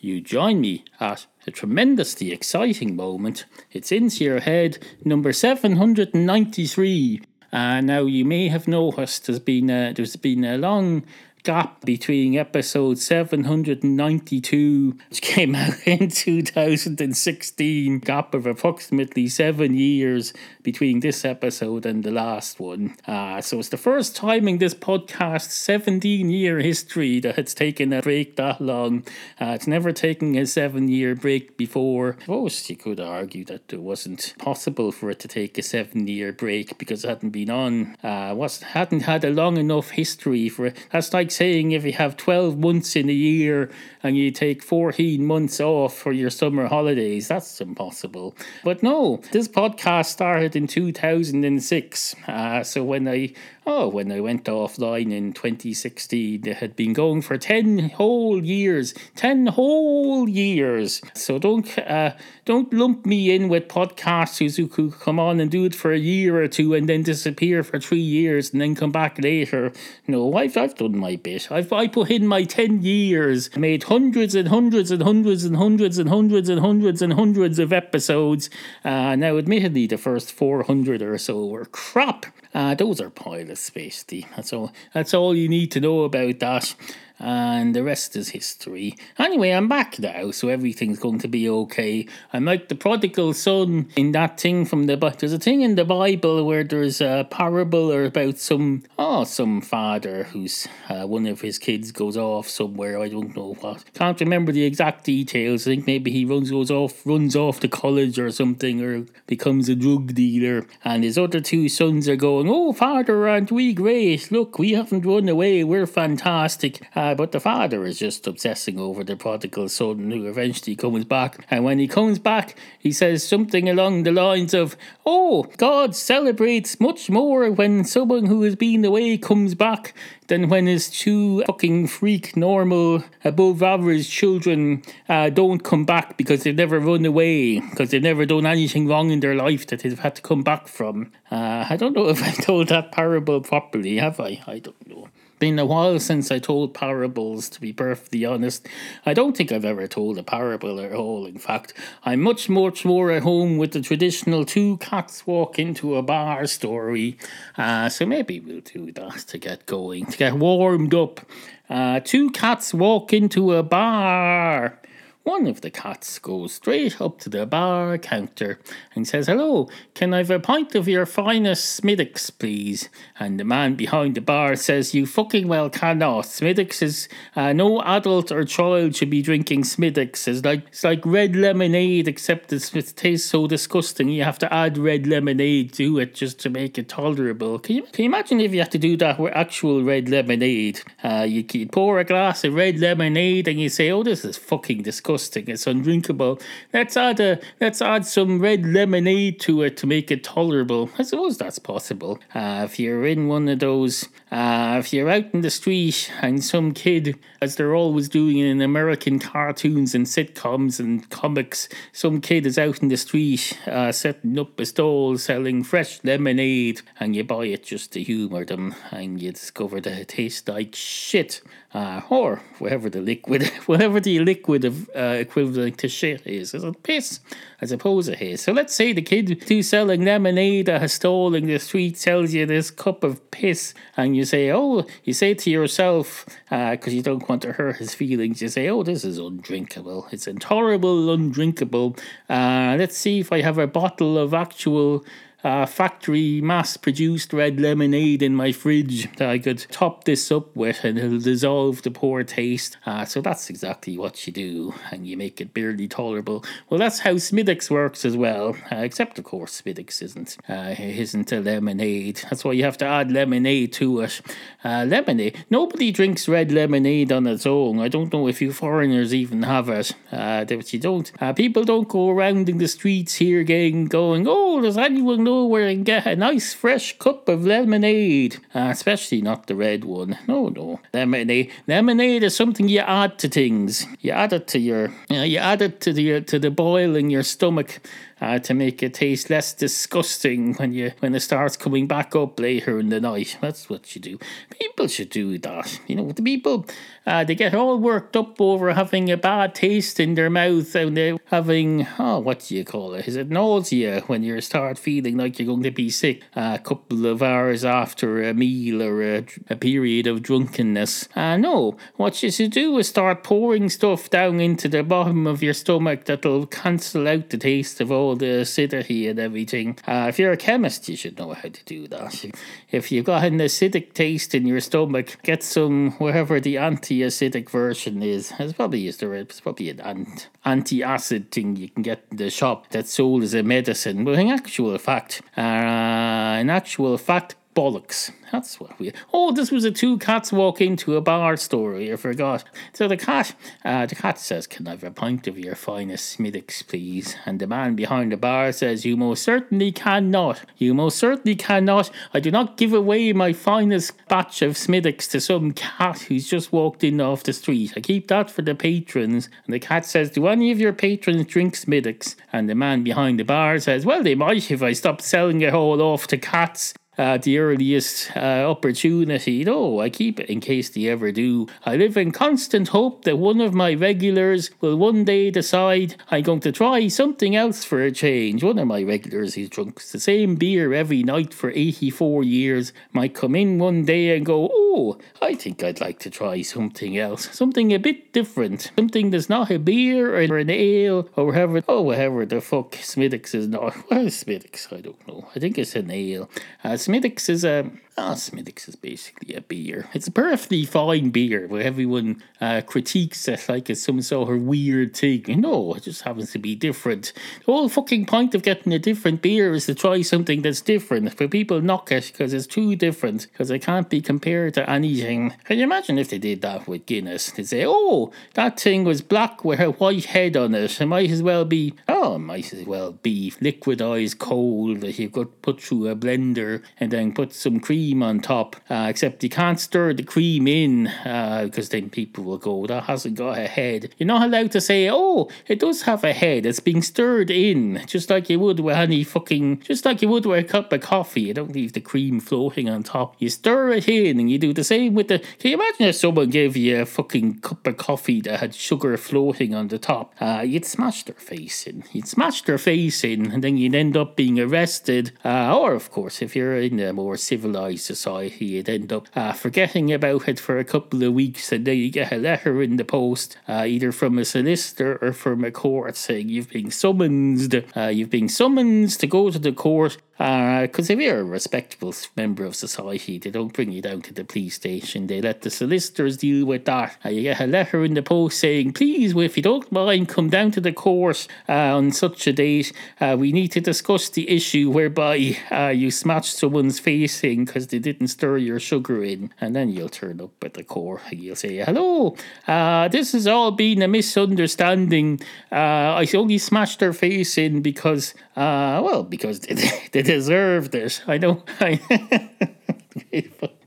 you join me at a tremendously exciting moment. It's into your head, number 793. Uh, now, you may have noticed there's been a, there's been a long gap between episode 792, which came out in 2016, gap of approximately seven years between this episode and the last one. Uh, so it's the first time in this podcast's 17 year history that it's taken a break that long. Uh, it's never taken a seven year break before. Of course, you could argue that it wasn't possible for it to take a seven year break because it hadn't been on, uh, was, hadn't had a long enough history for it. That's like like saying if you have 12 months in a year and you take 14 months off for your summer holidays, that's impossible. But no, this podcast started in 2006. Uh, so when I Oh, when I went offline in 2016, they had been going for 10 whole years. 10 whole years. So don't uh, don't lump me in with podcasters who could come on and do it for a year or two and then disappear for three years and then come back later. No, I've, I've done my bit. I've I put in my 10 years, made hundreds and hundreds and hundreds and hundreds and hundreds and hundreds and hundreds of episodes. Uh, now, admittedly, the first 400 or so were crap. Uh, those are pointless, basically. That's all. That's all you need to know about that and the rest is history. Anyway, I'm back now, so everything's going to be okay. I'm like the prodigal son in that thing from the but there's a thing in the Bible where there's a parable or about some oh some father who's uh, one of his kids goes off somewhere. I don't know what. Can't remember the exact details. I think maybe he runs goes off runs off to college or something or becomes a drug dealer, and his other two sons are going, "Oh, father, aren't we great? Look, we haven't run away. We're fantastic." Uh, but the father is just obsessing over the prodigal son who eventually comes back. And when he comes back, he says something along the lines of, Oh, God celebrates much more when someone who has been away comes back than when his two fucking freak, normal, above average children uh, don't come back because they've never run away, because they've never done anything wrong in their life that they've had to come back from. Uh, I don't know if I told that parable properly, have I? I don't know been a while since I told parables, to be perfectly honest. I don't think I've ever told a parable at all, in fact. I'm much, much more at home with the traditional two cats walk into a bar story. Uh, so maybe we'll do that to get going, to get warmed up. Uh, two cats walk into a bar. One of the cats goes straight up to the bar counter and says, Hello, can I have a pint of your finest Smithwick's, please? And the man behind the bar says, You fucking well cannot. Smithwick's is uh, no adult or child should be drinking Smithwick's. It's like, it's like red lemonade, except it tastes so disgusting. You have to add red lemonade to it just to make it tolerable. Can you, can you imagine if you had to do that with actual red lemonade? Uh, you, you pour a glass of red lemonade and you say, Oh, this is fucking disgusting disgusting. It's undrinkable. Let's add a let's add some red lemonade to it to make it tolerable. I suppose that's possible. Uh, if you're in one of those, uh, if you're out in the street and some kid, as they're always doing in American cartoons and sitcoms and comics, some kid is out in the street uh, setting up a stall selling fresh lemonade, and you buy it just to humour them, and you discover that it tastes like shit uh, or whatever the liquid, whatever the liquid of uh, equivalent to shit is. Is it piss? I suppose it is. So let's say the kid who's selling lemonade at a stall the street sells you this cup of piss, and you say, oh, you say to yourself, because uh, you don't want to hurt his feelings, you say, oh, this is undrinkable. It's intolerable, undrinkable. Uh, let's see if I have a bottle of actual uh, factory mass produced red lemonade in my fridge that I could top this up with and it'll dissolve the poor taste. Uh, so that's exactly what you do and you make it barely tolerable. Well, that's how Smithwick's works as well, uh, except of course Smithwick's isn't, uh, isn't a lemonade. That's why you have to add lemonade to it. Uh, lemonade. Nobody drinks red lemonade on its own. I don't know if you foreigners even have it. Uh, that you don't. Uh, people don't go around in the streets here getting going, oh, does anyone I can get a nice fresh cup of lemonade? Uh, especially not the red one. No, no. Lemonade. Lemonade is something you add to things. You add it to your, you, know, you add it to the to the boil in your stomach uh, to make it taste less disgusting when you when it starts coming back up later in the night. That's what you do. People should do that. You know, the people uh, they get all worked up over having a bad taste in their mouth and they're having oh what do you call it? Is it nausea when you start feeling like you're going to be sick a couple of hours after a meal or a, a period of drunkenness? Uh, no, what you should do is start pouring stuff down into the bottom of your stomach that'll cancel out the taste of all the acidity and everything. Uh, if you're a chemist, you should know how to do that. If you've got an acidic taste in your stomach, get some wherever the anti-acidic version is. It's probably used to it's probably an anti-acid thing you can get in the shop that's sold as a medicine. But in actual fact, uh, in actual fact, bollocks. That's what we. Oh, this was a two cats walk into a bar story. I forgot. So the cat, uh, the cat says, "Can I have a pint of your finest Smithwick's, please?" And the man behind the bar says, "You most certainly cannot. You most certainly cannot. I do not give away my finest batch of Smithwick's to some cat who's just walked in off the street. I keep that for the patrons." And the cat says, "Do any of your patrons drink Smithwick's?" And the man behind the bar says, "Well, they might if I stopped selling it all off to cats." Uh, the earliest uh, opportunity. No, I keep it in case they ever do. I live in constant hope that one of my regulars will one day decide I'm going to try something else for a change. One of my regulars, he's drunk the same beer every night for 84 years, might come in one day and go, Oh, I think I'd like to try something else. Something a bit different. Something that's not a beer or an ale or whatever. Oh, whatever the fuck Smithwick's is not. What is Smithwick's? I don't know. I think it's an ale. Uh, Smithwick's is a Smithwick's is basically a beer. It's a perfectly fine beer, but everyone uh, critiques it like it's some sort of weird thing. No, it just happens to be different. The whole fucking point of getting a different beer is to try something that's different. But people knock it because it's too different, because it can't be compared to anything. Can you imagine if they did that with Guinness? They'd say, oh, that thing was black with a white head on it. It might as well be, oh, it might as well be liquidized coal that you could put through a blender and then put some cream cream on top, uh, except you can't stir the cream in because uh, then people will go, that hasn't got a head. You're not allowed to say, oh, it does have a head. It's being stirred in, just like you would with any fucking, just like you would with a cup of coffee. You don't leave the cream floating on top. You stir it in, and you do the same with the. Can you imagine if someone gave you a fucking cup of coffee that had sugar floating on the top? Uh, you'd smash their face in. You'd smash their face in, and then you'd end up being arrested. Uh, or, of course, if you're in a more civilized society, you'd end up uh, forgetting about it for a couple of weeks, and then you get a letter in the post, uh, either from a solicitor or from a court, saying you've been summoned. Uh, you've been summoned to go to the court because uh, if you're a respectable member of society, they don't bring you down to the police station. They let the solicitors deal with that. Uh, you get a letter in the post saying, please, if you don't mind, come down to the court uh, on such a date. Uh, we need to discuss the issue whereby uh, you smashed someone's face in because they didn't stir your sugar in. And then you'll turn up at the court and you'll say, hello, uh, this has all been a misunderstanding. I only smashed their face in because, well, because they, they deserved it. I know. I,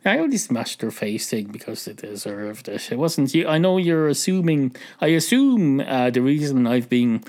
I only smashed their face thing because they deserved it. It wasn't you. I know you're assuming. I assume uh, the reason I've been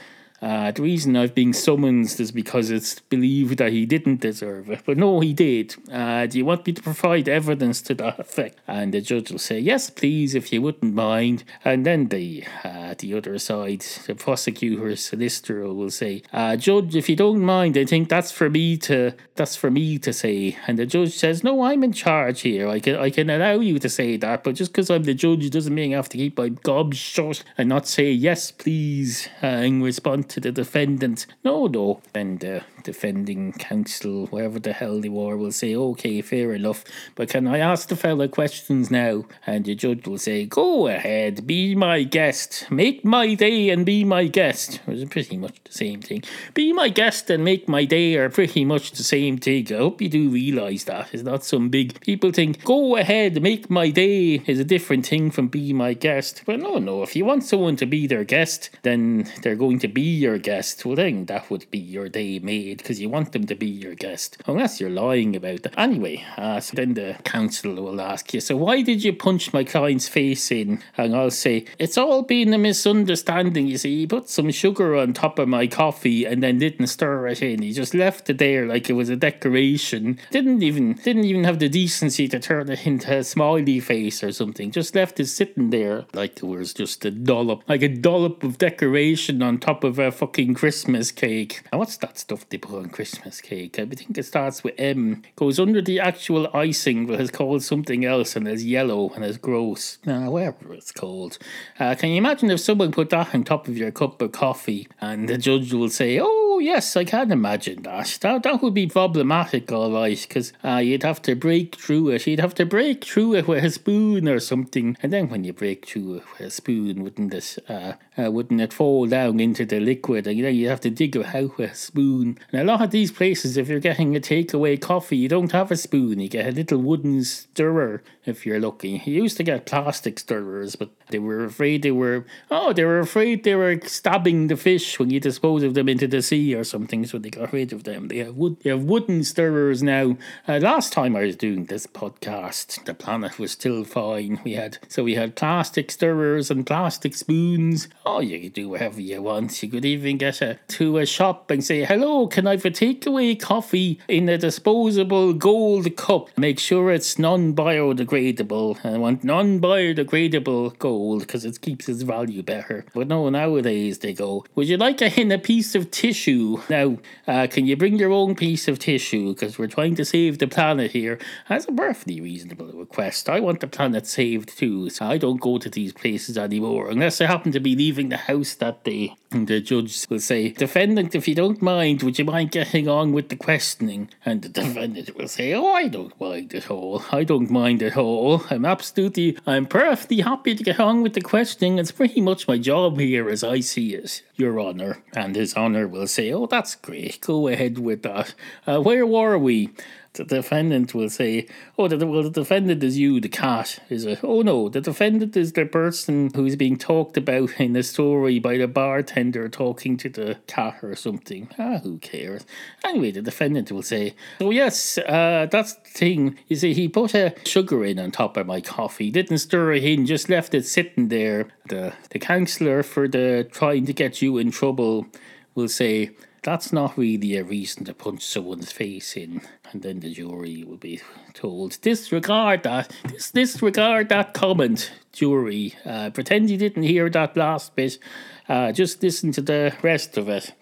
uh, the reason I've been summoned is because it's believed that he didn't deserve it. But no, he did. Uh, do you want me to provide evidence to that effect? And the judge will say, yes, please, if you wouldn't mind. And then the uh, the other side, the prosecutor, solicitor will say, uh, judge, if you don't mind, I think that's for me to that's for me to say. And the judge says, no, I'm in charge here. I can I can allow you to say that, but just because I'm the judge doesn't mean I have to keep my gob shut and not say yes, please, uh, in response to the defendant. No, no. And the defending counsel, wherever the hell they were, will say, okay, fair enough. But can I ask the fella questions now? And the judge will say, go ahead, be my guest. Make my day and be my guest. It was pretty much the same thing. Be my guest and make my day are pretty much the same thing. I hope you do realise that. It's not some big. People think, go ahead, make my day is a different thing from be my guest. But no, no. If you want someone to be their guest, then they're going to be your guest, well, then that would be your day made paid because you want them to be your guest, unless you're lying about that. Anyway, uh, so then the council will ask you, so why did you punch my client's face in? And I'll say, it's all been a misunderstanding. You see, he put some sugar on top of my coffee and then didn't stir it in. He just left it there like it was a decoration. Didn't even didn't even have the decency to turn it into a smiley face or something. Just left it sitting there like it was just a dollop, like a dollop of decoration on top of a fucking Christmas cake. And what's that stuff they put on Christmas cake? I think it starts with M. Goes under the actual icing, but is called something else and is yellow and is gross. Uh, whatever it's called. Uh, can you imagine if someone put that on top of your cup of coffee and the judge will say, "Oh yes, I can imagine that. That that would be problematic, all right, because uh, you'd have to break through it. You'd have to break through it with a spoon or something, and then when you break through it with a spoon, wouldn't it? Uh, uh, wouldn't it fall down into the liquid? And then you'd have to dig it out with a spoon. And a lot of these places, if you're getting a takeaway coffee, you don't have a spoon. You get a little wooden stirrer if you're lucky. You used to get plastic stirrers, but they were afraid they were oh they were afraid they were stabbing the fish when you dispose of them into the sea or something, so they got rid of them. They have wood they have wooden stirrers now. Uh, last time I was doing this podcast, the planet was still fine. We had so we had plastic stirrers and plastic spoons. Oh, you could do whatever you want. You could even get a, to a shop and say, "Hello, can I have a takeaway coffee in a disposable gold cup? Make sure it's non-biodegradable. I want non-biodegradable gold because it keeps its value better." But no, nowadays they go, "Would you like a in a piece of tissue?" Now, uh, can you bring your own piece of tissue? Because we're trying to save the planet here. That's a perfectly reasonable request. I want the planet saved too, so I don't go to these places anymore unless I happen to be leaving the house that day. And the judge will say, Defendant, if you don't mind, would you mind getting on with the questioning? And the defendant will say, Oh, I don't mind at all. I don't mind at all. I'm absolutely, I'm perfectly happy to get on with the questioning. It's pretty much my job here as I see it, Your Honour. And His Honour will say, Oh, that's great. Go ahead with that. Uh, where were we? The defendant will say, "Oh, the, well, the defendant is you, the cat." Is it? Oh no, the defendant is the person who's being talked about in the story by the bartender talking to the cat or something. Ah, who cares? Anyway, the defendant will say, "Oh yes, uh, that's the thing. You see, he put a sugar in on top of my coffee, didn't stir it in, just left it sitting there." The the counsellor for the trying to get you in trouble will say that's not really a reason to punch someone's face in. And then the jury will be told, disregard that, dis- disregard that comment, jury. Uh, pretend you didn't hear that last bit. Uh, just listen to the rest of it.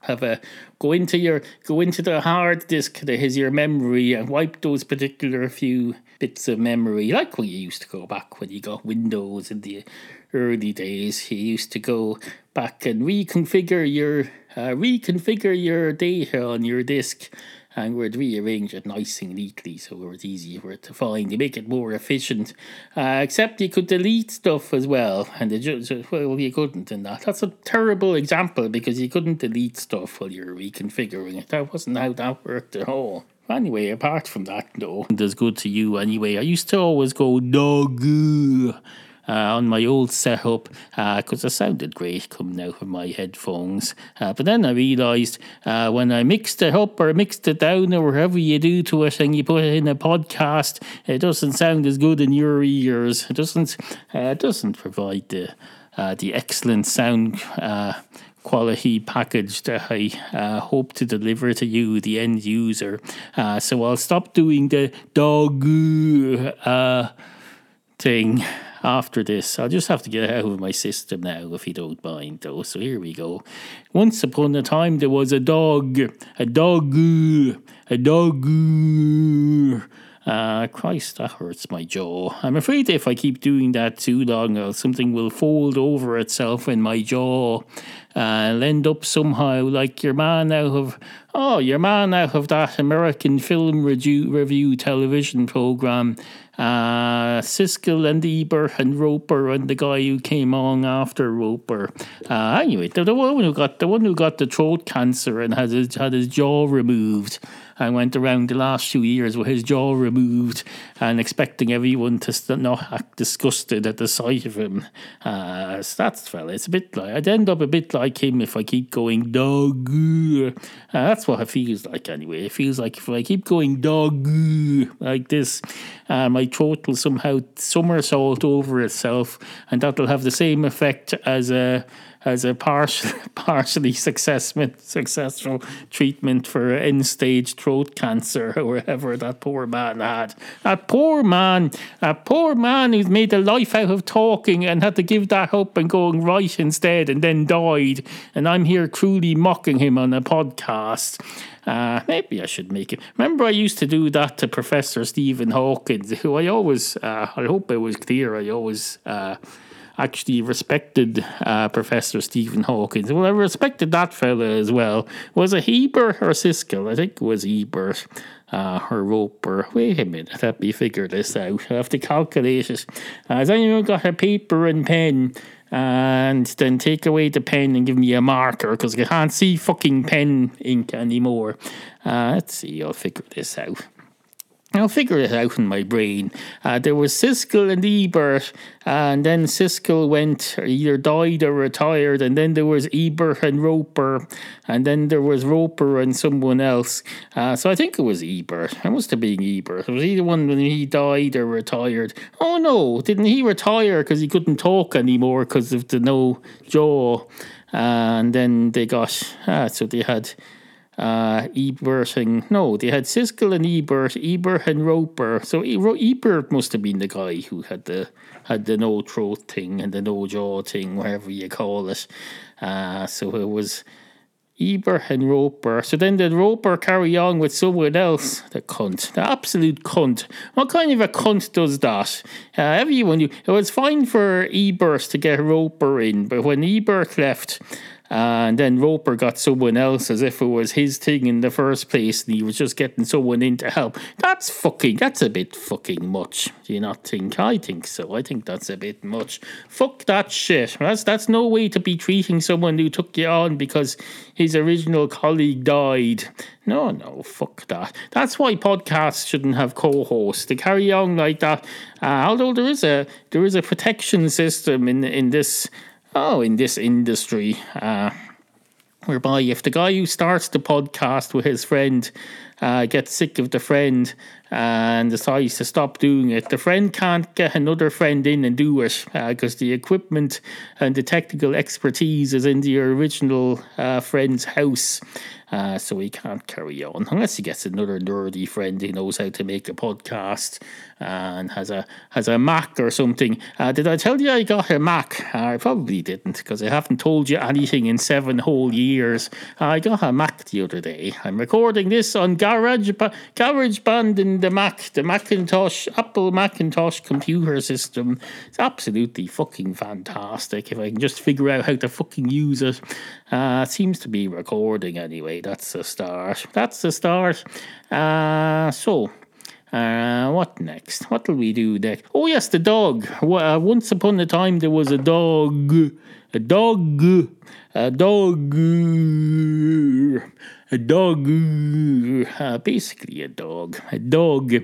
Have a go into your go into the hard disk that has your memory and wipe those particular few bits of memory, like when you used to go back when you got Windows in the early days. You used to go back and reconfigure your uh, reconfigure your data on your disk and we'd rearrange it nice and neatly so it was easy for it to find. You make it more efficient. Uh, except you could delete stuff as well, and the well you couldn't in that. That's a terrible example because you couldn't delete stuff while you're reconfiguring it. That wasn't how that worked at all. Anyway, apart from that, though, it does good to you anyway. I used to always go no, dog uh, on my old setup because uh, it sounded great coming out of my headphones. Uh, but then I realised uh, when I mixed it up or mixed it down or whatever you do to it and you put it in a podcast, it doesn't sound as good in your ears. It doesn't. Uh, it doesn't provide the uh, the excellent sound quality package that I uh, hope to deliver to you, the end user. Uh, so I'll stop doing the dog uh, thing after this. I'll just have to get out of my system now, if you don't mind, though. So here we go. Once upon a time, there was a dog, a dog, a dog. Uh, Christ, that hurts my jaw. I'm afraid if I keep doing that too long, something will fold over itself in my jaw. and end up somehow like your man out of oh, your man out of that American film review, review television program uh, Siskel and Ebert and Roeper and the guy who came on after Roeper. Uh, anyway, the, the one who got the one who got the throat cancer and had his had his jaw removed. And went around the last few years with his jaw removed and expecting everyone to st- not act disgusted at the sight of him. Uh, that's fella. It's a bit like I'd end up a bit like him if I keep going dog. Uh, that's what it feels like anyway. It feels like if I keep going dog like this, uh, my throat will somehow somersault over itself, and that'll have the same effect as a as a partial, partially successful treatment for end stage throat cancer or whatever that poor man had. That poor man, a poor man who's made a life out of talking and had to give that up and going right instead and then died. And I'm here cruelly mocking him on a podcast. Uh, maybe I should make it. Remember, I used to do that to Professor Stephen Hawkins, who I always, uh, I hope it was clear, I always. Uh, actually respected uh, Professor Stephen Hawkins. Well, I respected that fella as well. Was it Ebert or Siskel? I think it was Ebert. Uh, or Roeper. Wait a minute, let me figure this out. I have to calculate it. Uh, has anyone got a paper and pen? And then take away the pen and give me a marker because I can't see fucking pen ink anymore. Uh, let's see, I'll figure this out. I'll figure it out in my brain. Uh, there was Siskel and Ebert, and then Siskel went either died or retired, and then there was Ebert and Roeper, and then there was Roeper and someone else. Uh, so I think it was Ebert. It must have been Ebert. It was either the one when he died or retired? Oh no, didn't he retire because he couldn't talk anymore because of the no jaw? Uh, and then they got ah, so they had uh, Ebert and no, they had Siskel and Ebert, Ebert and Roeper. So Ebert must have been the guy who had the had the no throat thing and the no jaw thing, whatever you call it. Uh, so it was Ebert and Roeper. So then did Roeper carry on with someone else? The cunt, the absolute cunt. What kind of a cunt does that? Uh, everyone, it was fine for Ebert to get Roeper in, but when Ebert left and then Roper got someone else as if it was his thing in the first place and he was just getting someone in to help. That's fucking, that's a bit fucking much. Do you not think? I think so. I think that's a bit much. Fuck that shit. That's, that's no way to be treating someone who took you on because his original colleague died. No, no, fuck that. That's why podcasts shouldn't have co-hosts. To carry on like that, uh, although there is a there is a protection system in in this oh, in this industry, uh, whereby if the guy who starts the podcast with his friend uh, gets sick of the friend and decides to stop doing it, the friend can't get another friend in and do it because uh, the equipment and the technical expertise is in the original uh, friend's house. Uh, so he can't carry on unless he gets another nerdy friend who knows how to make a podcast and has a has a Mac or something. Uh, did I tell you I got a Mac? Uh, I probably didn't because I haven't told you anything in seven whole years. I got a Mac the other day. I'm recording this on Garage GarageBand in the Mac, the Macintosh Apple Macintosh computer system. It's absolutely fucking fantastic if I can just figure out how to fucking use it. Uh, it seems to be recording anyway. That's the start. That's the start. Uh, so, uh, what next? What will we do next? Oh, yes, the dog. Uh, once upon a time, there was a dog. A dog. A dog a dog, uh, basically a dog, a dog,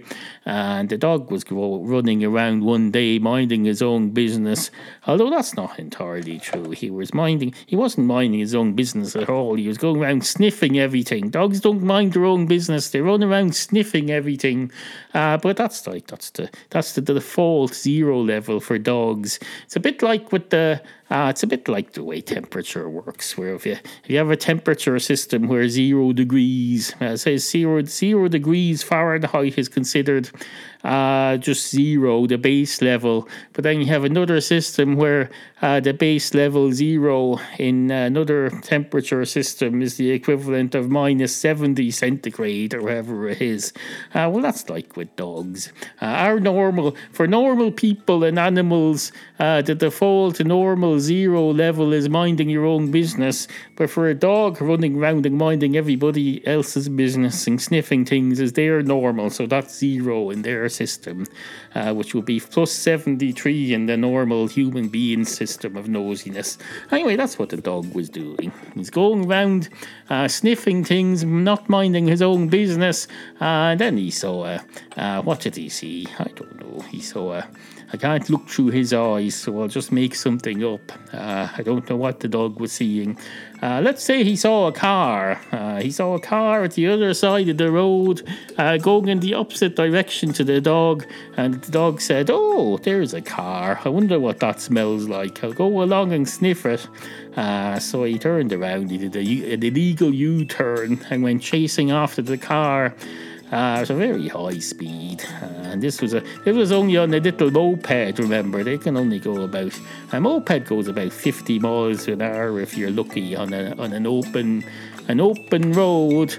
and the dog was running around one day minding his own business. Although that's not entirely true. He was minding, he wasn't minding his own business at all. He was going around sniffing everything. Dogs don't mind their own business; they run around sniffing everything. Uh, but that's like that's the that's the, default zero level for dogs. It's a bit like with the uh, it's a bit like the way temperature works, where if you if you have a temperature system where zero degrees, uh, say zero zero degrees Fahrenheit is considered uh, just zero, the base level. But then you have another system where uh, the base level zero in another temperature system is the equivalent of minus 70 centigrade or whatever it is. Uh, well, that's like with dogs. Uh, our normal, for normal people and animals, uh, the default normal zero level is minding your own business. But for a dog running around and minding everybody else's business and sniffing things is their normal. So that's zero in their our system, uh, which would be plus 73 in the normal human being system of nosiness. Anyway, that's what the dog was doing. He's going around uh, sniffing things, not minding his own business. Uh, and then he saw, uh, uh, what did he see? I don't know. He saw a I can't look through his eyes, so I'll just make something up. Uh, I don't know what the dog was seeing. Uh, let's say he saw a car. Uh, he saw a car at the other side of the road, uh, going in the opposite direction to the dog, and the dog said, Oh, there's a car. I wonder what that smells like. I'll go along and sniff it. Uh, so he turned around, he did a, an illegal U turn and went chasing after the car. Uh, it was a very high speed, uh, and this was a it was only on a little moped. Remember, they can only go about a moped goes about fifty miles an hour if you're lucky on a on an open an open road.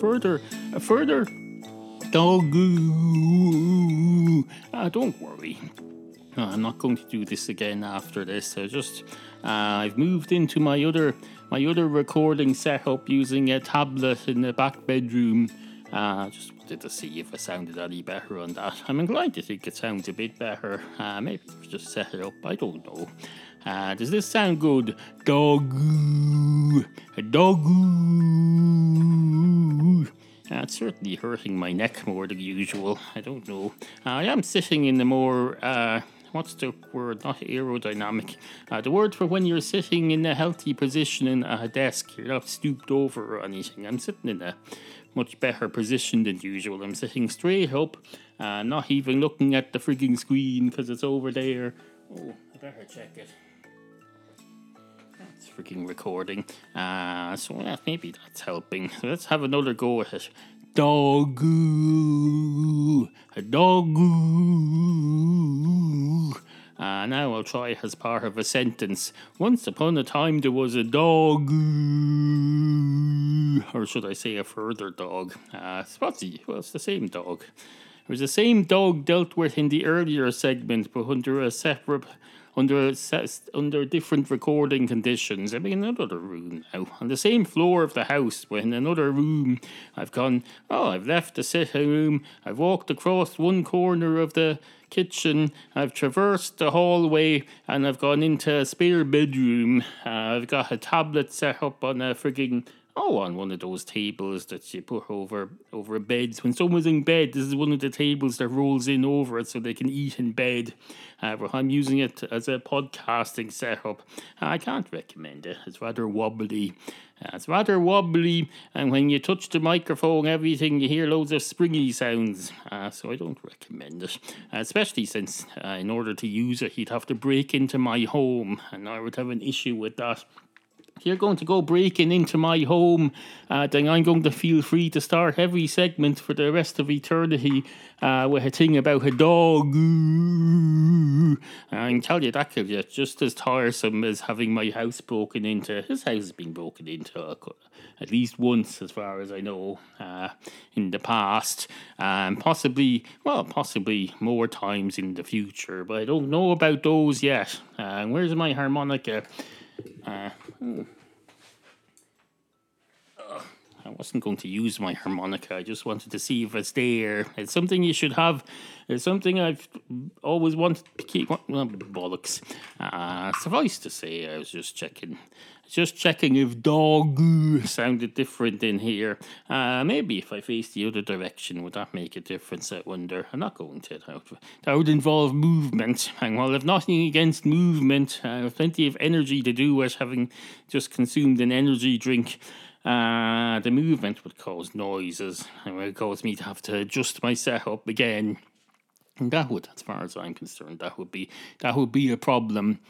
Further, further. Uh, don't worry. I'm not going to do this again after this. I just, uh, I've moved into my other, my other recording setup using a tablet in the back bedroom. Uh, just wanted to see if it sounded any better on that. I'm inclined to think it sounds a bit better. Uh, maybe just set it up. I don't know. Uh, does this sound good? Dog. Dog. Uh, it's certainly hurting my neck more than usual. I don't know. Uh, I am sitting in the more. Uh, what's the word? Not aerodynamic. Uh, the word for when you're sitting in a healthy position in a desk. You're not stooped over or anything. I'm sitting in a much better position than usual. I'm sitting straight up, uh, not even looking at the frigging screen because it's over there. Oh, I better check it. Freaking recording. Uh, so yeah, maybe that's helping. Let's have another go at it. Dog, a dog. Uh, now I'll try as part of a sentence. Once upon a time there was a dog, or should I say a further dog? Uh, Spotsy, well, it's the same dog. It was the same dog dealt with in the earlier segment, but under a separate, under under different recording conditions. I'm in another room now, on the same floor of the house, but in another room. I've gone. Oh, I've left the sitting room. I've walked across one corner of the kitchen. I've traversed the hallway and I've gone into a spare bedroom. Uh, I've got a tablet set up on a frigging oh on one of those tables that you put over over beds. When someone's in bed, this is one of the tables that rolls in over it so they can eat in bed. Uh, I'm using it as a podcasting setup. I can't recommend it. It's rather wobbly. Uh, it's rather wobbly, and when you touch the microphone, everything you hear loads of springy sounds. Uh, so I don't recommend it, especially since uh, in order to use it, you'd have to break into my home, and I would have an issue with that. If you're going to go breaking into my home, uh, then I'm going to feel free to start every segment for the rest of eternity uh, with a thing about a dog. I can tell you that could be just as tiresome as having my house broken into. His house has been broken into at least once, as far as I know, uh, in the past, and possibly, well, possibly more times in the future, but I don't know about those yet. Uh, where's my harmonica? Uh, I wasn't going to use my harmonica. I just wanted to see if it's there. It's something you should have. It's something I've always wanted to keep. Well, bollocks. Uh, suffice to say, I was just checking. Just checking if dog sounded different in here. Uh, maybe if I face the other direction, would that make a difference? I wonder. I'm not going to. That would, that would involve movement. And while I've nothing against movement, I have plenty of energy to do as having just consumed an energy drink. Uh, the movement would cause noises and would cause me to have to adjust my setup again. And that would, as far as I'm concerned, that would be that would be a problem.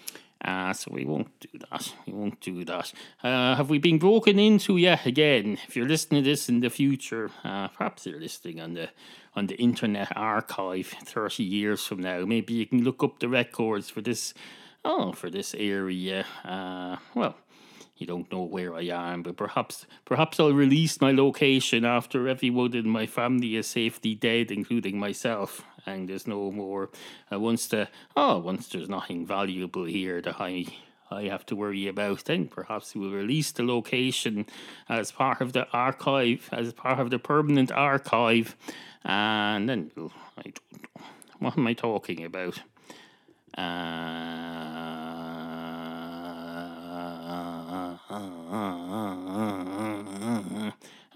Uh, so we won't do that. We won't do that. Uh, have we been broken into yet again? If you're listening to this in the future, uh, perhaps you're listening on the on the Internet Archive thirty years from now. Maybe you can look up the records for this. Oh, for this area. Uh, well, you don't know where I am, but perhaps perhaps I'll release my location after everyone in my family is safely dead, including myself, and there's no more. Uh, once the oh, once there's nothing valuable here that I I have to worry about, then perhaps we'll release the location as part of the archive, as part of the permanent archive, and then I don't know what am I talking about. Uh,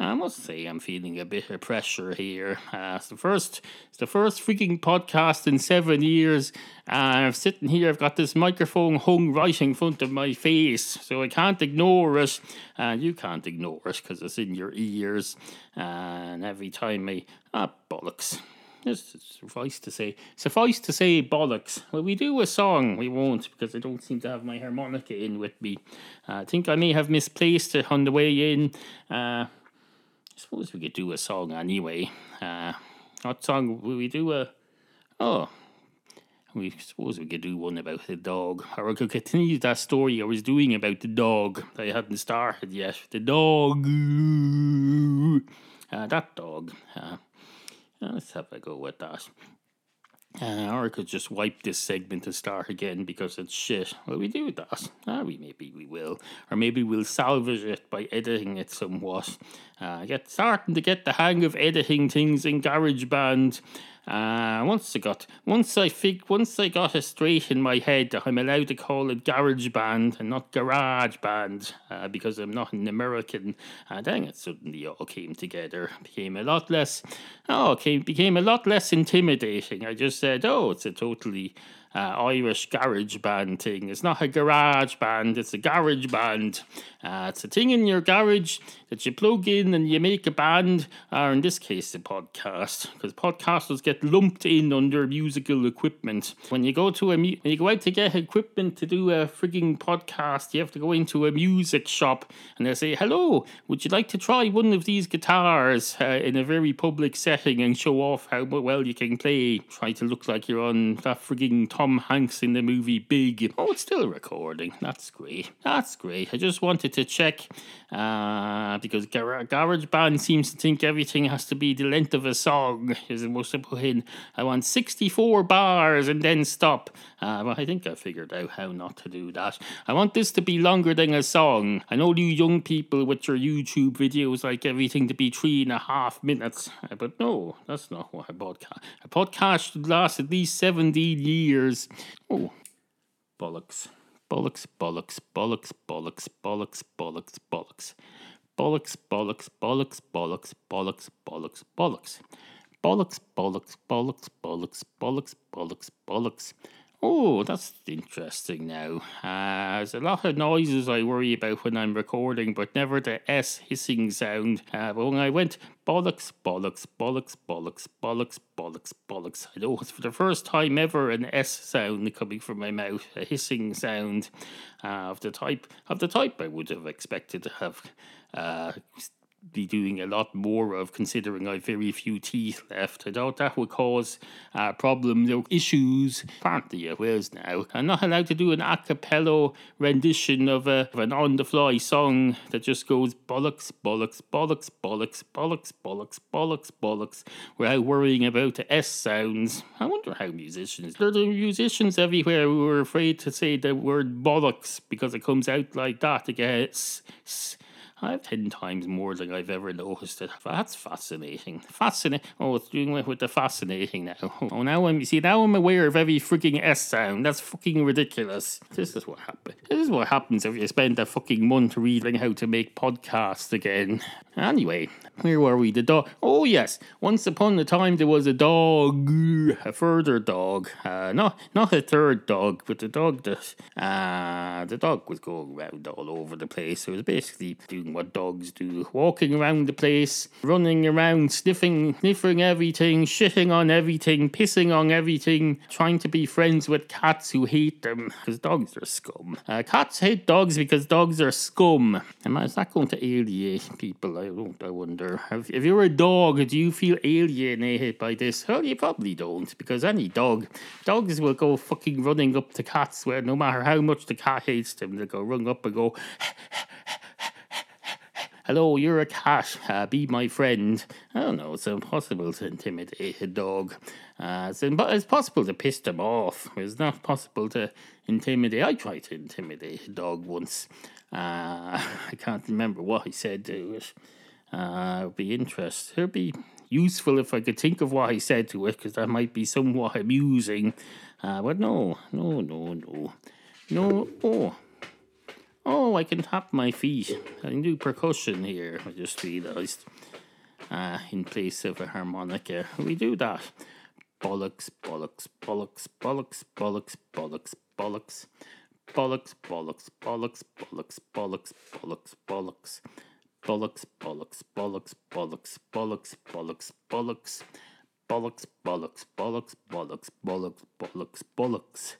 I must say I'm feeling a bit of pressure here. Uh, it's the first, it's the first freaking podcast in seven years. Uh, I'm sitting here. I've got this microphone hung right in front of my face, so I can't ignore it. And uh, you can't ignore it because it's in your ears. and every time I ah bollocks. Just suffice to say, suffice to say, bollocks. Well, we do a song. We won't because I don't seem to have my harmonica in with me. Uh, I think I may have misplaced it on the way in. Uh, suppose we could do a song anyway. Uh, what song will we do? A oh, we suppose we could do one about the dog, or I could continue that story I was doing about the dog that I hadn't started yet. The dog, uh, that dog. Uh, let's have a go with that. Uh, or I could just wipe this segment and start again because it's shit. Well, we do that. Ah, we maybe we will, or maybe we'll salvage it by editing it somewhat. Uh, get starting to get the hang of editing things in GarageBand. Uh, once I got once I fig once I got it straight in my head that I'm allowed to call it Garage Band and not Garage Band uh, because I'm not an American. Uh, then it suddenly all came together, became a lot less. Oh, came became a lot less intimidating. I just said, oh, it's a totally uh, Irish garage band thing. It's not a garage band, it's a garage band. Uh, it's a thing in your garage that you plug in and you make a band, or in this case, a podcast, because podcasters get lumped in under musical equipment. When you go to a mu- when you go out to get equipment to do a frigging podcast, you have to go into a music shop and they say, "Hello, would you like to try one of these guitars uh, in a very public setting and show off how well you can play? Try to look like you're on that frigging Tom Hanks in the movie Big. Oh, it's still recording. That's great. That's great. I just wanted to check uh, because Gar- GarageBand seems to think everything has to be the length of a song. Is supposed to put in, I want 64 bars and then stop. Uh, well, I think I figured out how not to do that. I want this to be longer than a song. I know you young people with your YouTube videos like everything to be three and a half minutes, uh, but no, that's not what a podcast. A podcast should last at least 17 years years. Oh, bollocks. Bollocks, bollocks, bollocks, bollocks, bollocks, bollocks, bollocks. Bollocks, bollocks, bollocks, bollocks, bollocks, bollocks, bollocks. Bollocks, bollocks, bollocks, bollocks, bollocks, bollocks, bollocks. Oh, that's interesting now. Uh, there's a lot of noises I worry about when I'm recording, but never the S hissing sound. Uh, but when I went bollocks, bollocks, bollocks, bollocks, bollocks, bollocks, bollocks, I know it's for the first time ever an S sound coming from my mouth, a hissing sound uh, of the type of the type I would have expected to have uh, be doing a lot more of considering I've very few teeth left. I doubt that would cause uh, problems or issues. Apparently it will now. I'm not allowed to do an a cappella rendition of, a, of an on the fly song that just goes bollocks, bollocks, bollocks, bollocks, bollocks, bollocks, bollocks, bollocks, without worrying about the S sounds. I wonder how musicians, there are musicians everywhere who are afraid to say the word bollocks because it comes out like that. It gets I have ten times more than I've ever noticed it. That's fascinating. Fascinating. Oh, it's doing with the fascinating now. Oh, now I'm, you see, now I'm aware of every freaking S sound. That's fucking ridiculous. This is what happened. This is what happens if you spend a fucking month reading how to make podcasts again. Anyway, where were we? The dog. Oh, yes. Once upon a time, there was a dog. A further dog. Uh, not, not a third dog, but the dog that. Uh, the dog was going around all over the place. It was basically doing what dogs do walking around the place, running around, sniffing, sniffing everything, shitting on everything, pissing on everything, trying to be friends with cats who hate them because dogs are scum. Uh, cats hate dogs because dogs are scum. And is that going to alienate people? I don't, I wonder. If, if you're a dog, do you feel alienated by this? Well, you probably don't because any dog, dogs will go fucking running up to cats where no matter how much the cat hates them, they'll go run up and go, Hello, you're a cat. Uh, be my friend. I don't know. It's impossible to intimidate a dog. Uh, it's, imp- it's possible to piss them off. It's not possible to intimidate. I tried to intimidate a dog once. Uh, I can't remember what I said to it. Uh, it would be interesting. It would be useful if I could think of what I said to it, because that might be somewhat amusing. Uh, but no, no, no, no. No, oh oh, I can tap my feet. I can do percussion here. I just realised. Uh, in place of a harmonica. We do that. Bollocks, bollocks, bollocks, bollocks, bollocks, bollocks, bollocks. Bollocks, bollocks, bollocks, bollocks, bollocks, bollocks, bollocks. Bollocks, bollocks, bollocks, bollocks, bollocks, bollocks, bollocks. Bollocks, bollocks, bollocks, bollocks, bollocks, bollocks, bollocks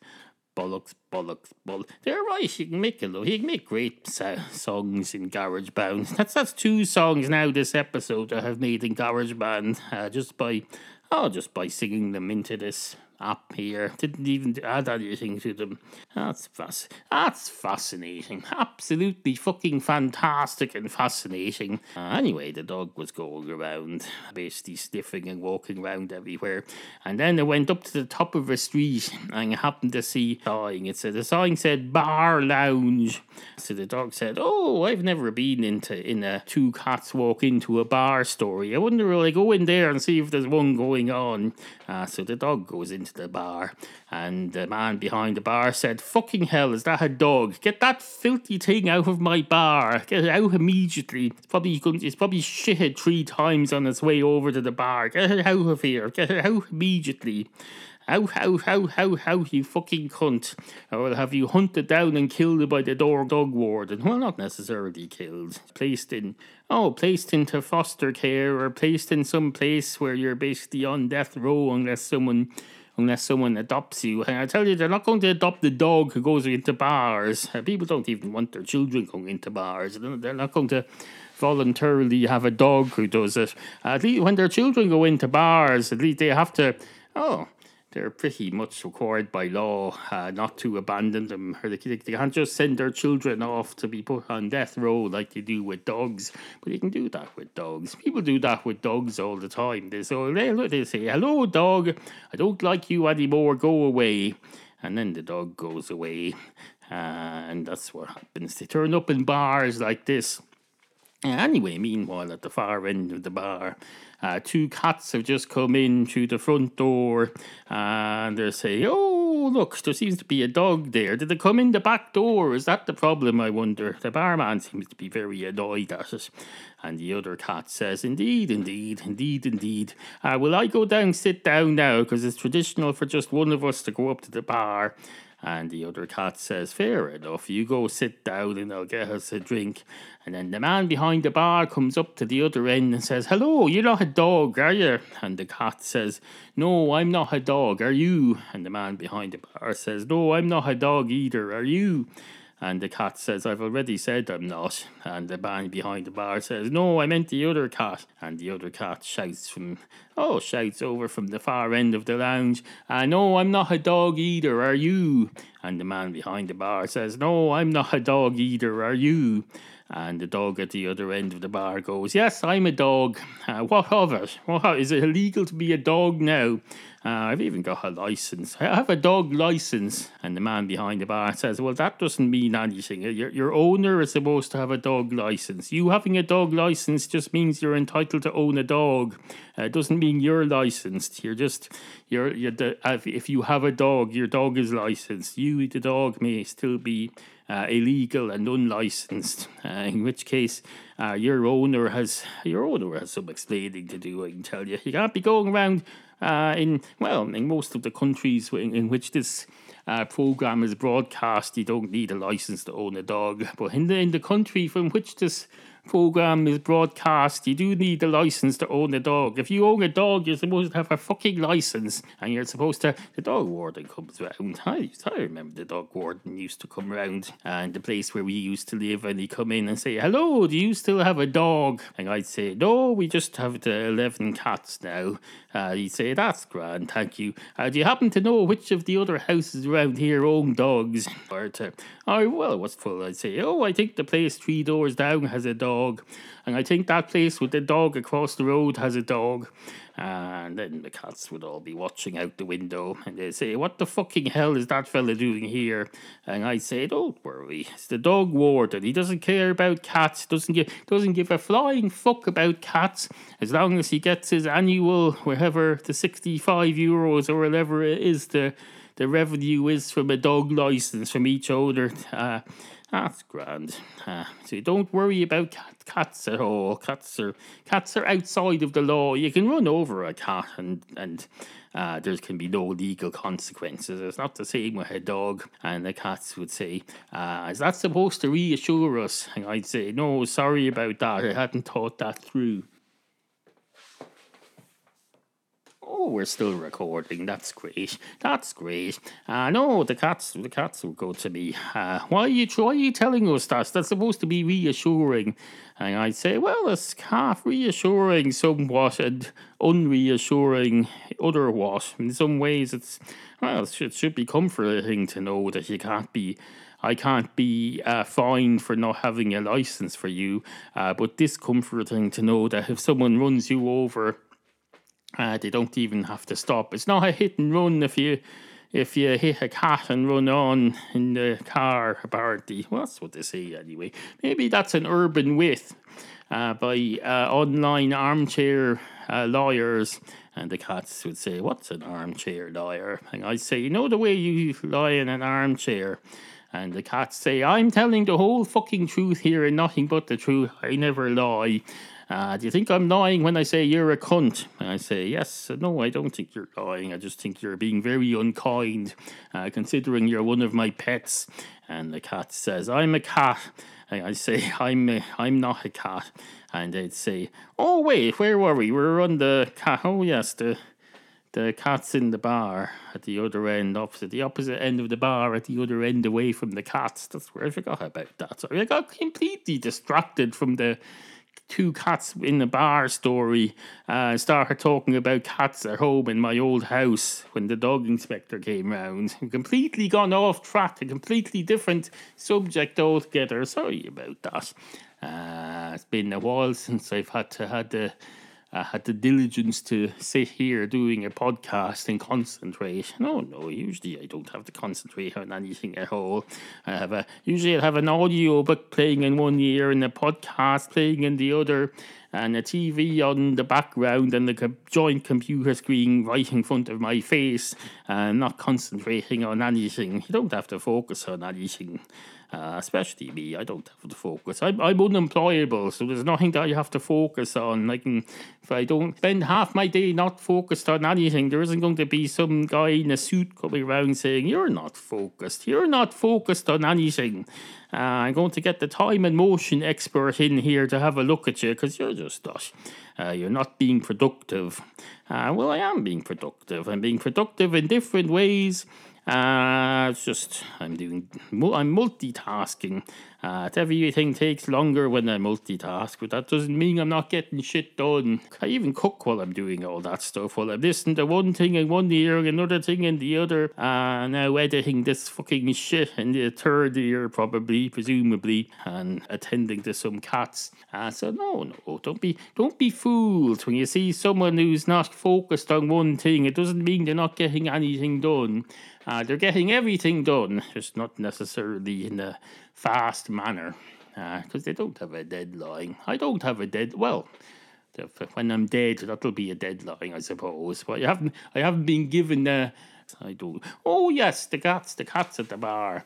bollocks, bollocks, bollocks. They're right. He can make a lot. He can make great songs in GarageBand. That's that's two songs now this episode I have made in GarageBand uh, just by oh just by singing them into this up here. Didn't even add anything to them. That's fas- That's fascinating. Absolutely fucking fantastic and fascinating. Uh, anyway, the dog was going around, basically sniffing and walking around everywhere. And then it went up to the top of a street and happened to see a sign. It said the sign said bar lounge. So the dog said, "Oh, I've never been into in a two cats walk into a bar story. I wonder will I go in there and see if there's one going on." Uh, so the dog goes into the bar, and the man behind the bar said, Fucking hell, is that a dog? Get that filthy thing out of my bar. Get it out immediately. It's probably, it's probably shitted three times on its way over to the bar. Get it out of here. Get it out immediately. How, how, how, how, how, you fucking cunt. I will have you hunted down and killed by the door dog warden? Well, not necessarily killed. Placed in, oh, placed into foster care or placed in some place where you're basically on death row unless someone unless someone adopts you. And I tell you, they're not going to adopt the dog who goes into bars. People don't even want their children going into bars. They're not going to voluntarily have a dog who does it. At least when their children go into bars, at least they have to. Oh, they're pretty much required by law uh, not to abandon them, or they, they can't just send their children off to be put on death row like they do with dogs. But you can do that with dogs. People do that with dogs all the time. They they, they say, "Hello, dog. I don't like you anymore. Go away." And then the dog goes away, uh, and that's what happens. They turn up in bars like this. Anyway, meanwhile, at the far end of the bar, uh, two cats have just come in through the front door and they're saying, Oh, look, there seems to be a dog there. Did they come in the back door? Is that the problem? I wonder. The barman seems to be very annoyed at it. And the other cat says, Indeed, indeed, indeed, indeed. Uh, will I go down, sit down now? Because it's traditional for just one of us to go up to the bar and the other cat says, Fair enough, you go sit down and I'll get us a drink. And then the man behind the bar comes up to the other end and says, Hello, you're not a dog, are you? And the cat says, No, I'm not a dog, are you? And the man behind the bar says, No, I'm not a dog either, are you? And the cat says, I've already said I'm not. And the man behind the bar says, No, I meant the other cat. And the other cat shouts from, oh, shouts over from the far end of the lounge, uh, No, I'm not a dog either, are you? And the man behind the bar says, No, I'm not a dog either, are you? And the dog at the other end of the bar goes, Yes, I'm a dog. Uh, what of it? What, is it illegal to be a dog now? Uh, I've even got a license. I have a dog license. And the man behind the bar says, Well, that doesn't mean anything. Your, your owner is supposed to have a dog license. You having a dog license just means you're entitled to own a dog. Uh, it doesn't you're licensed. You're just, you're, the, if you have a dog, your dog is licensed. You, the dog, may still be uh, illegal and unlicensed. Uh, in which case, uh, your owner has your owner has some explaining to do. I can tell you, you can't be going around uh, in well in most of the countries in, in which this. Uh, program is broadcast. You don't need a license to own a dog, but in the in the country from which this program is broadcast, you do need a license to own a dog. If you own a dog, you're supposed to have a fucking license, and you're supposed to. The dog warden comes round. I, I remember the dog warden used to come round, and the place where we used to live, and he'd come in and say, "Hello, do you still have a dog?" And I'd say, "No, we just have the eleven cats now." Uh, he'd say, "That's grand, thank you." Uh, do you happen to know which of the other houses around here own dogs? Or to, oh well, what's full? I'd say, "Oh, I think the place three doors down has a dog." Dog. And I think that place with the dog across the road has a dog. And then the cats would all be watching out the window and they'd say, What the fucking hell is that fella doing here? And I'd say, Don't worry, it's the dog warden. He doesn't care about cats, doesn't give doesn't give a flying fuck about cats as long as he gets his annual wherever the sixty five euros or whatever it is the the revenue is from a dog license from each owner. Uh, that's grand. Uh, so don't worry about cat, cats at all. Cats are cats are outside of the law. You can run over a cat and and uh, there can be no legal consequences. It's not the same with a dog. And the cats would say, uh, "Is that supposed to reassure us?" And I'd say, "No, sorry about that. I hadn't thought that through." Oh, we're still recording. That's great. That's great. Uh, no, the cats, the cats will go to me. Uh, why are you, why are you telling us that? That's supposed to be reassuring. And I'd say, well, it's half reassuring somewhat and unreassuring otherwise. In some ways, it's well, it should, should be comforting to know that you can't be I can't be uh, fined for not having a license for you, uh, but discomforting to know that if someone runs you over uh, they don't even have to stop. It's not a hit and run if you if you hit a cat and run on in the car, apparently. Well, that's what they say anyway. Maybe that's an urban myth uh, by uh, online armchair uh, lawyers. And the cats would say, What's an armchair lawyer? And I'd say, You know the way you lie in an armchair? And the cats say, I'm telling the whole fucking truth here and nothing but the truth. I never lie. Uh, do you think I'm lying when I say you're a cunt? And I say, yes, no, I don't think you're lying. I just think you're being very unkind, uh, considering you're one of my pets. And the cat says, I'm a cat. And I say, I'm, a, I'm not a cat. And they'd say, oh, wait, where were we? We are on the cat. Oh, yes, the the cat's in the bar at the other end, opposite the opposite end of the bar at the other end, away from the cats. That's where I forgot about that. So I got completely distracted from the two cats in the bar story uh, started talking about cats at home in my old house when the dog inspector came round. Completely gone off track, a completely different subject altogether. Sorry about that. Uh, it's been a while since I've had to had the I had the diligence to sit here doing a podcast and concentrate. No, oh, no, usually I don't have to concentrate on anything at all. I have a usually I have an audio book playing in one ear and a podcast playing in the other, and a TV on the background and the joint computer screen right in front of my face, and not concentrating on anything. You don't have to focus on anything. Uh, especially me, I don't have to focus. I'm, I'm unemployable, so there's nothing that I have to focus on. Like, if I don't spend half my day not focused on anything, there isn't going to be some guy in a suit coming around saying, You're not focused. You're not focused on anything. Uh, I'm going to get the time and motion expert in here to have a look at you because you're just not. Uh, you're not being productive. Uh, well, I am being productive. I'm being productive in different ways. Uh, it's just I'm doing I'm multitasking. Uh, everything takes longer when I multitask, but that doesn't mean I'm not getting shit done. I even cook while I'm doing all that stuff. While I'm listening to one thing in one ear, and another thing in the other, uh, now editing this fucking shit in the third ear, probably, presumably, and attending to some cats. Uh, so no, no, don't be, don't be fooled when you see someone who's not focused on one thing. It doesn't mean they're not getting anything done. Uh, they're getting everything done, just not necessarily in a fast manner, because uh, they don't have a deadline. I don't have a dead. Well, when I'm dead, that'll be a deadline, I suppose. But I haven't, I haven't been given. Uh, I don't. Oh yes, the cats, the cats at the bar.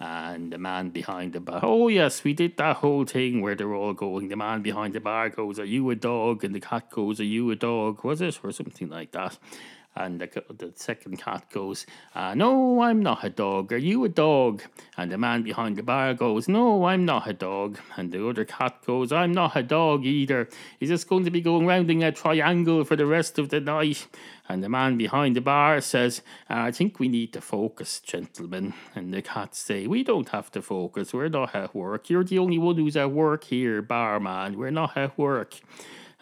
And the man behind the bar. Oh yes, we did that whole thing where they're all going. The man behind the bar goes, "Are you a dog?" And the cat goes, "Are you a dog?" Was it or something like that? And the, the second cat goes, uh, No, I'm not a dog. Are you a dog? And the man behind the bar goes, No, I'm not a dog. And the other cat goes, I'm not a dog either. Is this going to be going round in a triangle for the rest of the night? And the man behind the bar says, I think we need to focus, gentlemen. And the cats say, We don't have to focus. We're not at work. You're the only one who's at work here, barman. We're not at work.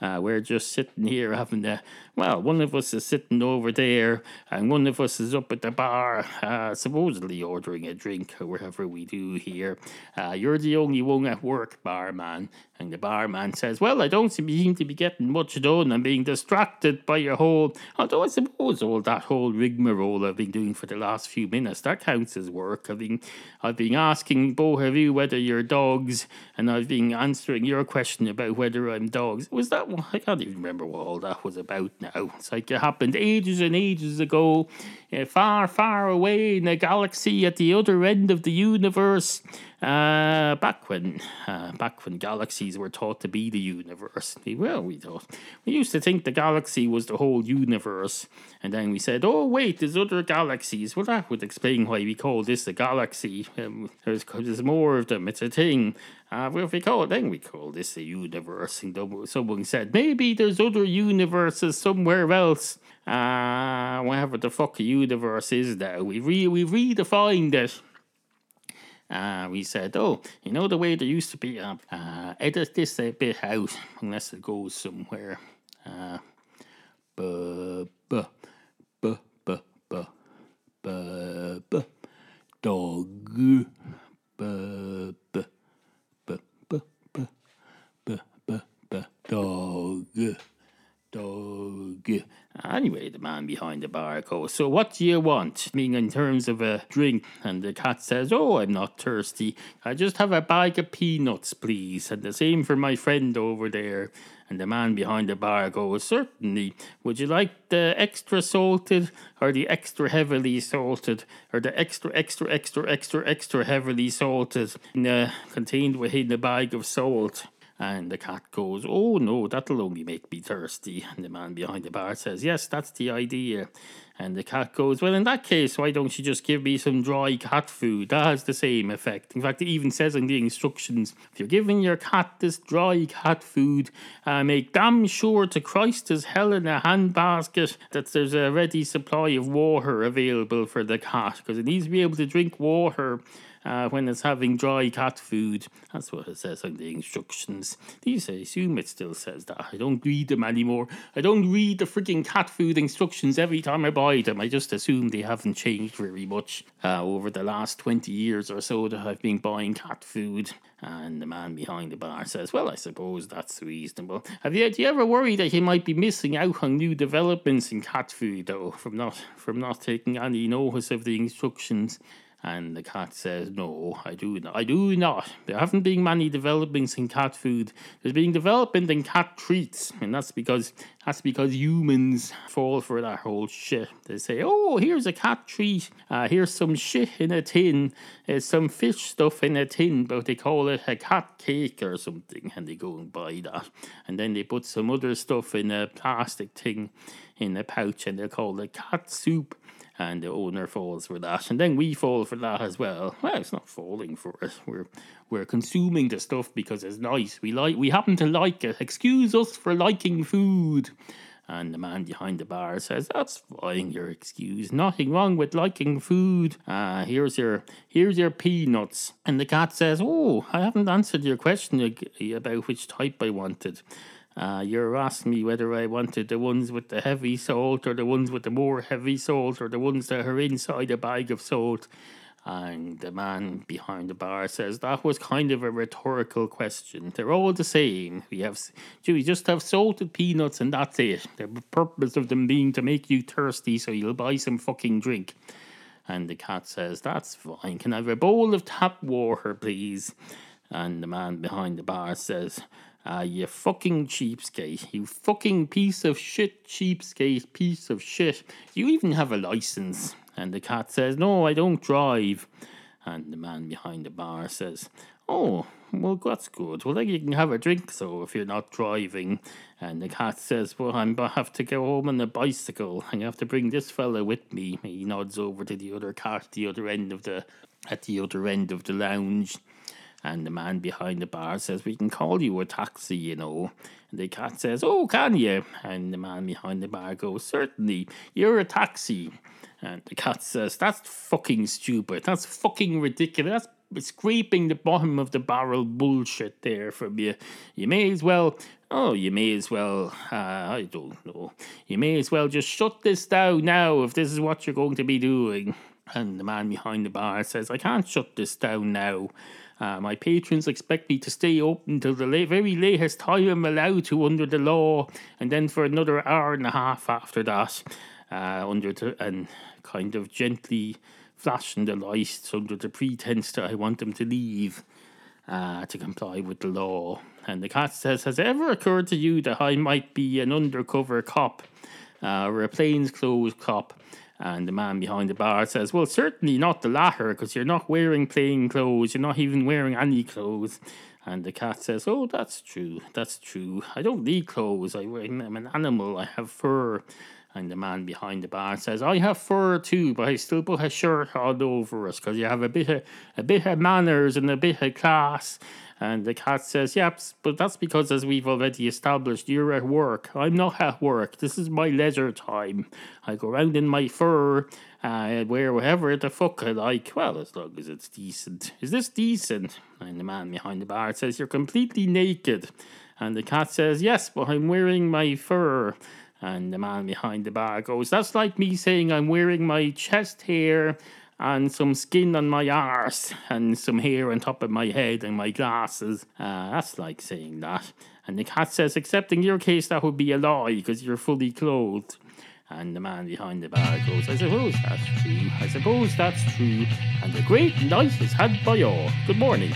Uh, we're just sitting here having a well, one of us is sitting over there, and one of us is up at the bar, uh, supposedly ordering a drink or whatever we do here. Uh, you're the only one at work, barman. And the barman says, Well, I don't seem to be getting much done. I'm being distracted by your whole. Although I suppose all that whole rigmarole I've been doing for the last few minutes, that counts as work. I've been, I've been asking both of you whether you're dogs, and I've been answering your question about whether I'm dogs. Was that? I can't even remember what all that was about now now. It's like it happened ages and ages ago, uh, far, far away in a galaxy at the other end of the universe. Uh, back when, uh, back when galaxies were thought to be the universe. Well, we thought we used to think the galaxy was the whole universe, and then we said, "Oh, wait, there's other galaxies." Well, that would explain why we call this a galaxy. Um, there's, there's more of them. It's a thing. Uh, if we call it, then we call this a universe. And someone said maybe there's other universes somewhere else. Uh, whatever the fuck a universe is now. We re- we redefined it. Uh, we said, oh, you know the way there used to be, uh, uh, edit this a bit out, unless it goes somewhere. Uh, buh, buh, buh, buh, buh, buh, buh, dog, buh, buh. Dog. Dog. Anyway, the man behind the bar goes, So what do you want? I mean, in terms of a drink. And the cat says, Oh, I'm not thirsty. I just have a bag of peanuts, please. And the same for my friend over there. And the man behind the bar goes, Certainly. Would you like the extra salted or the extra heavily salted or the extra, extra, extra, extra, extra heavily salted uh, contained within the bag of salt? And the cat goes, Oh no, that'll only make me thirsty. And the man behind the bar says, Yes, that's the idea. And the cat goes, Well, in that case, why don't you just give me some dry cat food? That has the same effect. In fact, it even says in the instructions if you're giving your cat this dry cat food, uh, make damn sure to Christ as hell in a handbasket that there's a ready supply of water available for the cat because it needs to be able to drink water uh, when it's having dry cat food. That's what it says on the instructions. These, I assume it still says that. I don't read them anymore. I don't read the freaking cat food instructions every time I buy them. I just assume they haven't changed very much uh, over the last 20 years or so that I've been buying cat food. And the man behind the bar says, Well, I suppose that's reasonable. Have you, do you ever worry that you might be missing out on new developments in cat food, though, from not, from not taking any notice of the instructions? And the cat says, No, I do not. I do not. There haven't been many developments in cat food. There's been development in cat treats, and that's because that's because humans fall for that whole shit. They say, Oh, here's a cat treat. Uh, here's some shit in a tin. There's some fish stuff in a tin, but they call it a cat cake or something, and they go and buy that. And then they put some other stuff in a plastic thing in a pouch, and they call it cat soup and the owner falls for that, and then we fall for that as well. Well, it's not falling for it. We're we're consuming the stuff because it's nice. We like we happen to like it. Excuse us for liking food. And the man behind the bar says, "That's fine. your excuse. Nothing wrong with liking food. Ah, uh, here's your here's your peanuts." And the cat says, "Oh, I haven't answered your question about which type I wanted." Uh, you're asking me whether I wanted the ones with the heavy salt or the ones with the more heavy salt or the ones that are inside a bag of salt. And the man behind the bar says that was kind of a rhetorical question. They're all the same. We have, we just have salted peanuts and that's it. The purpose of them being to make you thirsty so you'll buy some fucking drink. And the cat says, That's fine. Can I have a bowl of tap water, please? And the man behind the bar says, uh, you fucking cheapskate. You fucking piece of shit, cheapskate, piece of shit. You even have a license. And the cat says, No, I don't drive. And the man behind the bar says, Oh, well, that's good. Well, then you can have a drink, so if you're not driving. And the cat says, Well, I'm I have to go home on a bicycle. I have to bring this fella with me. He nods over to the other cat at the other end of the at the other end of the lounge. And the man behind the bar says, We can call you a taxi, you know. And the cat says, Oh, can you? And the man behind the bar goes, Certainly, you're a taxi. And the cat says, That's fucking stupid. That's fucking ridiculous. That's scraping the bottom of the barrel bullshit there from you. You may as well, oh, you may as well, uh, I don't know. You may as well just shut this down now if this is what you're going to be doing. And the man behind the bar says, I can't shut this down now. Uh, my patrons expect me to stay open till the late, very latest time I'm allowed to under the law, and then for another hour and a half after that, uh, under the, and kind of gently flashing the lights under the pretense that I want them to leave uh, to comply with the law. And the cat says, Has it ever occurred to you that I might be an undercover cop uh, or a plainclothes cop? And the man behind the bar says, Well, certainly not the latter, because you're not wearing plain clothes, you're not even wearing any clothes. And the cat says, Oh, that's true, that's true. I don't need clothes, I, I'm an animal, I have fur. And the man behind the bar says, I have fur too, but I still put a shirt all over us, because you have a bit of a bit of manners and a bit of class. And the cat says, Yep, but that's because, as we've already established, you're at work. I'm not at work. This is my leisure time. I go around in my fur, uh, wear whatever the fuck I like. Well, as long as it's decent. Is this decent? And the man behind the bar says, You're completely naked. And the cat says, Yes, but I'm wearing my fur. And the man behind the bar goes, That's like me saying I'm wearing my chest hair and some skin on my arse and some hair on top of my head and my glasses. Uh, that's like saying that. And the cat says, except in your case, that would be a lie because you're fully clothed. And the man behind the bar goes, I suppose that's true. I suppose that's true. And a great night is had by all. Good morning.